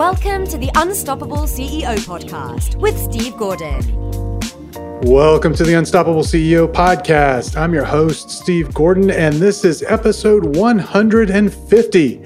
Welcome to the Unstoppable CEO podcast with Steve Gordon. Welcome to the Unstoppable CEO podcast. I'm your host, Steve Gordon, and this is episode 150.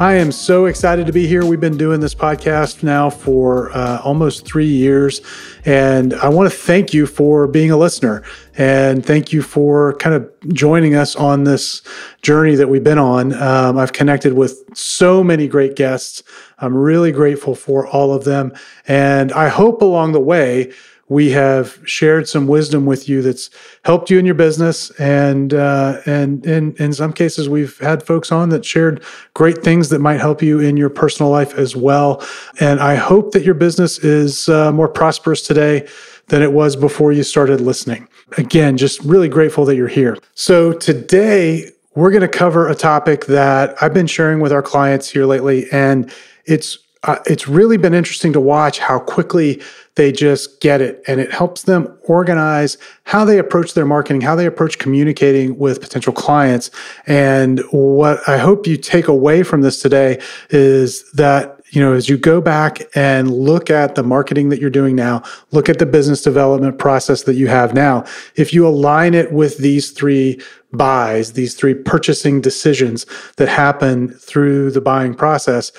I am so excited to be here. We've been doing this podcast now for uh, almost three years, and I want to thank you for being a listener and thank you for kind of joining us on this journey that we've been on. Um, I've connected with so many great guests. I'm really grateful for all of them, and I hope along the way we have shared some wisdom with you that's helped you in your business and uh, and in in some cases we've had folks on that shared great things that might help you in your personal life as well. And i hope that your business is uh, more prosperous today than it was before you started listening. Again just really grateful that you're here. So today we're going to cover a topic that i've been sharing with our clients here lately and it's uh, it's really been interesting to watch how quickly they just get it and it helps them organize how they approach their marketing, how they approach communicating with potential clients. And what I hope you take away from this today is that you know, as you go back and look at the marketing that you're doing now, look at the business development process that you have now, if you align it with these three buys, these three purchasing decisions that happen through the buying process,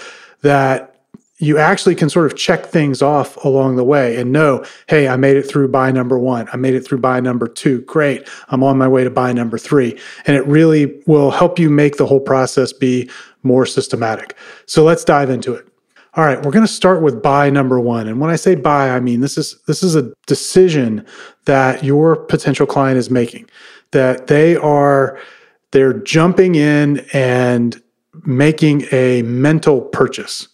that you actually can sort of check things off along the way and know, hey, I made it through buy number one. I made it through buy number two. Great. I'm on my way to buy number three. And it really will help you make the whole process be more systematic. So let's dive into it. All right, we're going to start with buy number 1. And when I say buy, I mean this is this is a decision that your potential client is making. That they are they're jumping in and making a mental purchase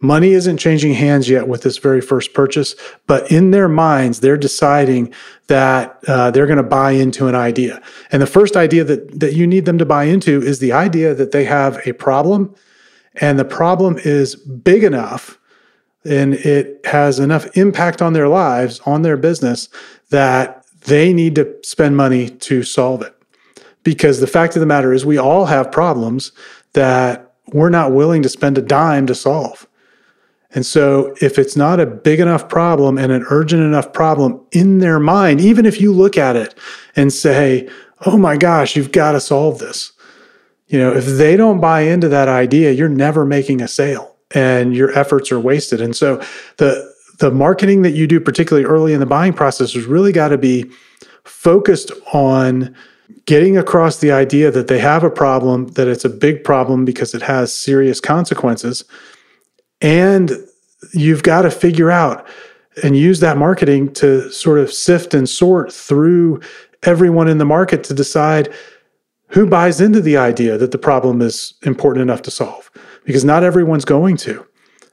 Money isn't changing hands yet with this very first purchase, but in their minds, they're deciding that uh, they're going to buy into an idea. And the first idea that, that you need them to buy into is the idea that they have a problem, and the problem is big enough and it has enough impact on their lives, on their business, that they need to spend money to solve it. Because the fact of the matter is, we all have problems that we're not willing to spend a dime to solve. And so, if it's not a big enough problem and an urgent enough problem in their mind, even if you look at it and say, oh my gosh, you've got to solve this. You know, if they don't buy into that idea, you're never making a sale and your efforts are wasted. And so, the the marketing that you do, particularly early in the buying process, has really got to be focused on getting across the idea that they have a problem, that it's a big problem because it has serious consequences and you've got to figure out and use that marketing to sort of sift and sort through everyone in the market to decide who buys into the idea that the problem is important enough to solve because not everyone's going to.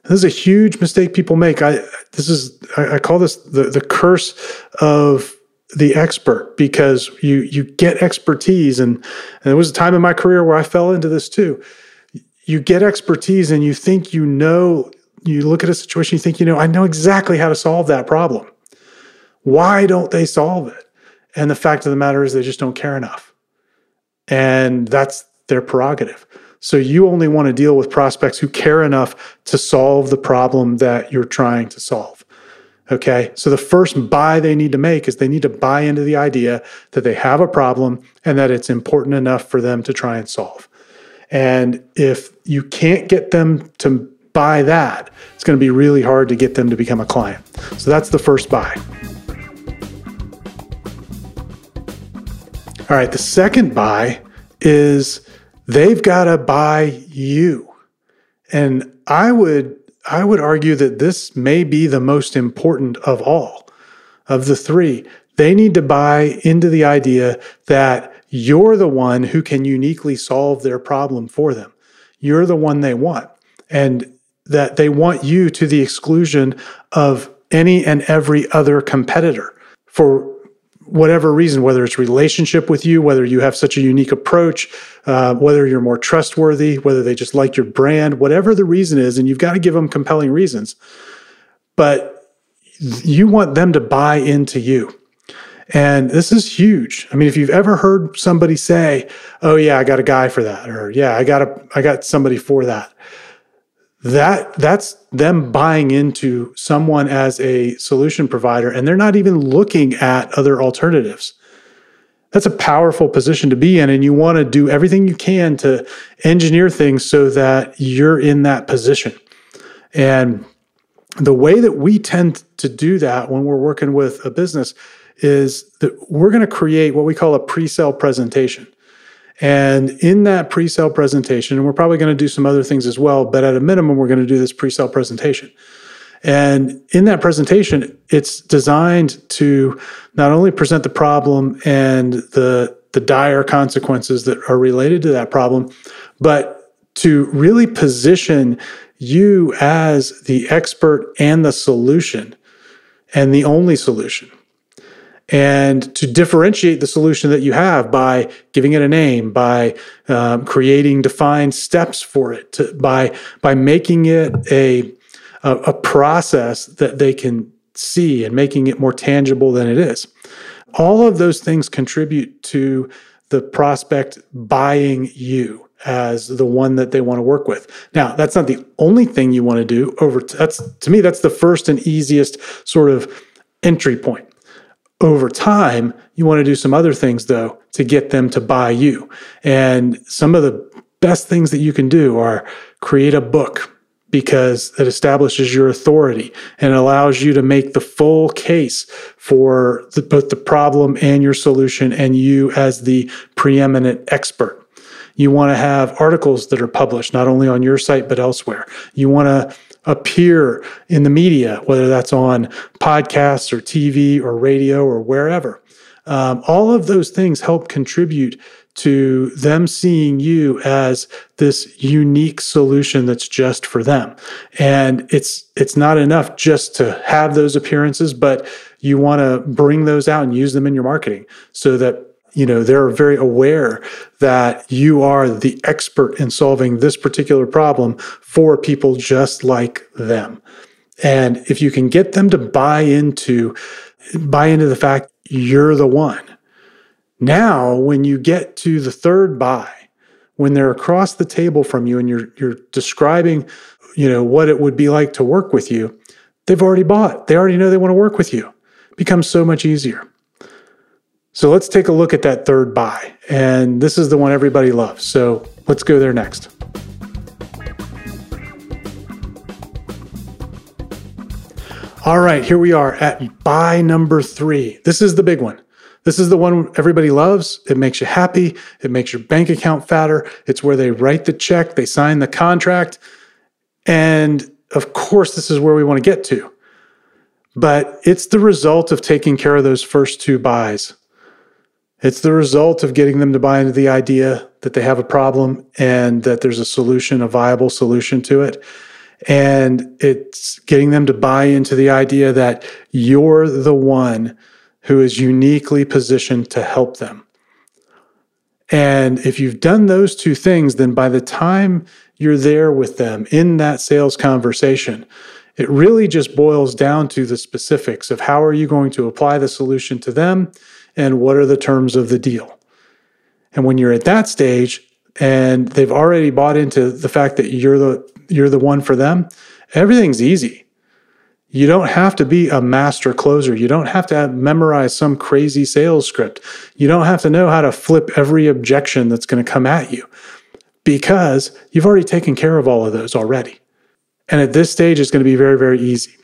This is a huge mistake people make. I this is i, I call this the, the curse of the expert because you you get expertise and, and there was a time in my career where i fell into this too you get expertise and you think you know, you look at a situation, you think, you know, I know exactly how to solve that problem. Why don't they solve it? And the fact of the matter is, they just don't care enough. And that's their prerogative. So you only want to deal with prospects who care enough to solve the problem that you're trying to solve. Okay. So the first buy they need to make is they need to buy into the idea that they have a problem and that it's important enough for them to try and solve. And if you can't get them to buy that, it's going to be really hard to get them to become a client. So that's the first buy. All right, the second buy is they've got to buy you. And I would I would argue that this may be the most important of all of the three. They need to buy into the idea that you're the one who can uniquely solve their problem for them. You're the one they want. And that they want you to the exclusion of any and every other competitor for whatever reason, whether it's relationship with you, whether you have such a unique approach, uh, whether you're more trustworthy, whether they just like your brand, whatever the reason is, and you've got to give them compelling reasons. But you want them to buy into you. And this is huge. I mean, if you've ever heard somebody say, "Oh yeah, I got a guy for that," or "Yeah, I got a I got somebody for that." that that's them buying into someone as a solution provider and they're not even looking at other alternatives that's a powerful position to be in and you want to do everything you can to engineer things so that you're in that position and the way that we tend to do that when we're working with a business is that we're going to create what we call a pre-sale presentation and in that pre sale presentation, and we're probably going to do some other things as well, but at a minimum, we're going to do this pre sale presentation. And in that presentation, it's designed to not only present the problem and the, the dire consequences that are related to that problem, but to really position you as the expert and the solution and the only solution and to differentiate the solution that you have by giving it a name, by um, creating defined steps for it, to, by by making it a, a a process that they can see and making it more tangible than it is. All of those things contribute to the prospect buying you as the one that they want to work with. Now, that's not the only thing you want to do over that's to me that's the first and easiest sort of entry point over time, you want to do some other things though to get them to buy you. And some of the best things that you can do are create a book because it establishes your authority and allows you to make the full case for the, both the problem and your solution and you as the preeminent expert. You want to have articles that are published not only on your site but elsewhere. You want to appear in the media, whether that's on podcasts or TV or radio or wherever. Um, all of those things help contribute to them seeing you as this unique solution that's just for them. And it's it's not enough just to have those appearances, but you want to bring those out and use them in your marketing so that you know they're very aware that you are the expert in solving this particular problem for people just like them. And if you can get them to buy into buy into the fact you're the one now when you get to the third buy when they're across the table from you and you're you're describing you know what it would be like to work with you they've already bought. They already know they want to work with you. It becomes so much easier so let's take a look at that third buy. And this is the one everybody loves. So let's go there next. All right, here we are at buy number three. This is the big one. This is the one everybody loves. It makes you happy. It makes your bank account fatter. It's where they write the check, they sign the contract. And of course, this is where we want to get to. But it's the result of taking care of those first two buys. It's the result of getting them to buy into the idea that they have a problem and that there's a solution, a viable solution to it. And it's getting them to buy into the idea that you're the one who is uniquely positioned to help them. And if you've done those two things, then by the time you're there with them in that sales conversation, it really just boils down to the specifics of how are you going to apply the solution to them and what are the terms of the deal. And when you're at that stage and they've already bought into the fact that you're the you're the one for them, everything's easy. You don't have to be a master closer. You don't have to have, memorize some crazy sales script. You don't have to know how to flip every objection that's going to come at you because you've already taken care of all of those already. And at this stage, it's going to be very, very easy.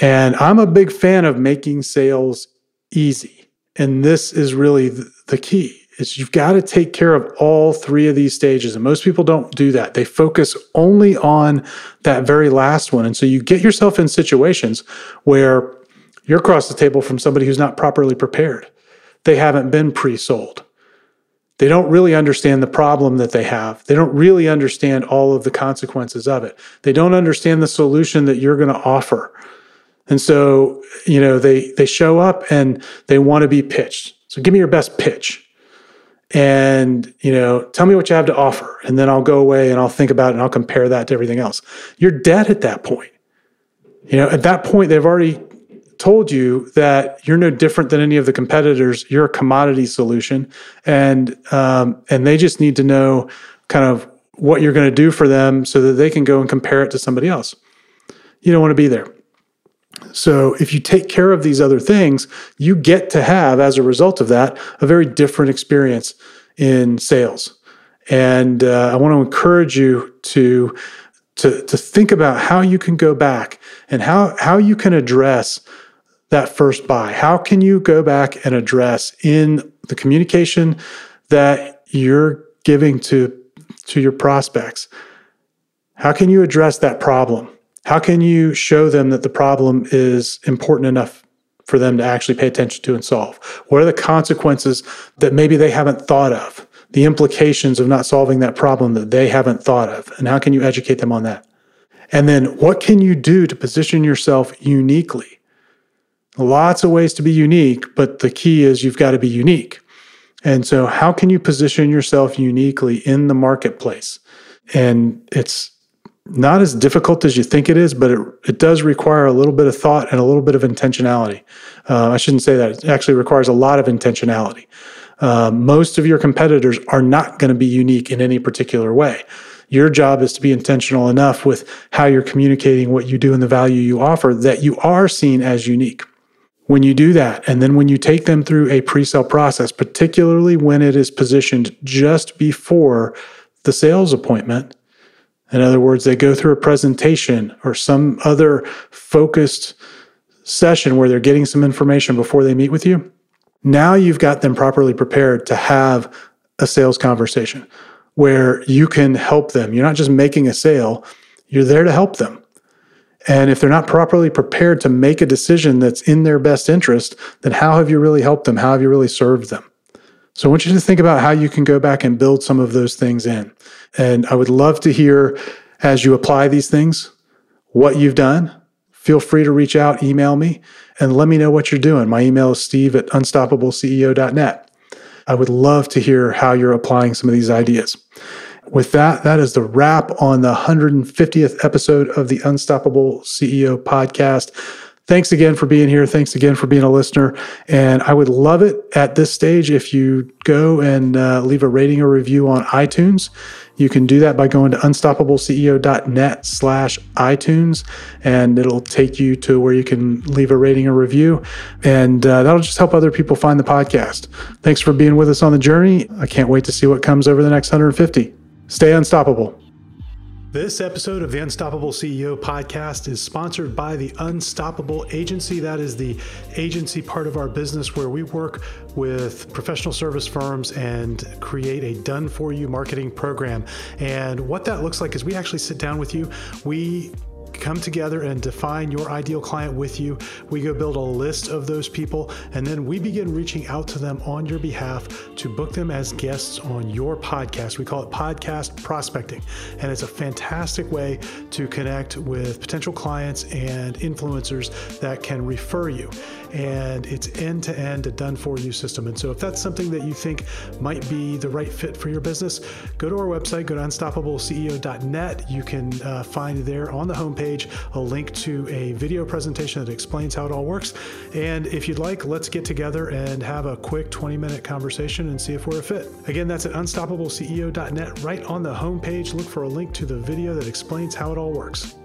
And I'm a big fan of making sales easy. And this is really the key is you've got to take care of all three of these stages. And most people don't do that. They focus only on that very last one. And so you get yourself in situations where you're across the table from somebody who's not properly prepared. They haven't been pre sold. They don't really understand the problem that they have. They don't really understand all of the consequences of it. They don't understand the solution that you're going to offer. And so, you know, they they show up and they want to be pitched. So give me your best pitch. And, you know, tell me what you have to offer. And then I'll go away and I'll think about it and I'll compare that to everything else. You're dead at that point. You know, at that point, they've already told you that you're no different than any of the competitors. You're a commodity solution, and um, and they just need to know kind of what you're going to do for them so that they can go and compare it to somebody else. You don't want to be there. So, if you take care of these other things, you get to have, as a result of that, a very different experience in sales. And uh, I want to encourage you to, to, to think about how you can go back and how, how you can address that first buy. How can you go back and address in the communication that you're giving to, to your prospects? How can you address that problem? How can you show them that the problem is important enough for them to actually pay attention to and solve? What are the consequences that maybe they haven't thought of? The implications of not solving that problem that they haven't thought of? And how can you educate them on that? And then what can you do to position yourself uniquely? Lots of ways to be unique, but the key is you've got to be unique. And so, how can you position yourself uniquely in the marketplace? And it's not as difficult as you think it is, but it, it does require a little bit of thought and a little bit of intentionality. Uh, I shouldn't say that. It actually requires a lot of intentionality. Uh, most of your competitors are not going to be unique in any particular way. Your job is to be intentional enough with how you're communicating what you do and the value you offer that you are seen as unique. When you do that, and then when you take them through a pre sale process, particularly when it is positioned just before the sales appointment, in other words, they go through a presentation or some other focused session where they're getting some information before they meet with you. Now you've got them properly prepared to have a sales conversation where you can help them. You're not just making a sale, you're there to help them. And if they're not properly prepared to make a decision that's in their best interest, then how have you really helped them? How have you really served them? So I want you to think about how you can go back and build some of those things in. And I would love to hear as you apply these things what you've done. Feel free to reach out, email me, and let me know what you're doing. My email is steve at unstoppableceo.net. I would love to hear how you're applying some of these ideas. With that, that is the wrap on the 150th episode of the Unstoppable CEO podcast. Thanks again for being here. Thanks again for being a listener. And I would love it at this stage if you go and uh, leave a rating or review on iTunes. You can do that by going to unstoppableceo.net slash iTunes, and it'll take you to where you can leave a rating or review. And uh, that'll just help other people find the podcast. Thanks for being with us on the journey. I can't wait to see what comes over the next 150. Stay unstoppable. This episode of the Unstoppable CEO podcast is sponsored by the Unstoppable Agency. That is the agency part of our business where we work with professional service firms and create a done for you marketing program. And what that looks like is we actually sit down with you. We come together and define your ideal client with you. We go build a list of those people, and then we begin reaching out to them on your behalf to book them as guests on your podcast. We call it podcast prospecting, and it's a fantastic way to connect with potential clients and influencers that can refer you and it's end to end a done for you system. And so, if that's something that you think might be the right fit for your business, go to our website, go to unstoppableceo.net. You can uh, find there on the homepage a link to a video presentation that explains how it all works. And if you'd like, let's get together and have a quick 20 minute conversation and see if we're a fit. Again, that's at unstoppableceo.net. Right on the homepage, look for a link to the video that explains how it all works.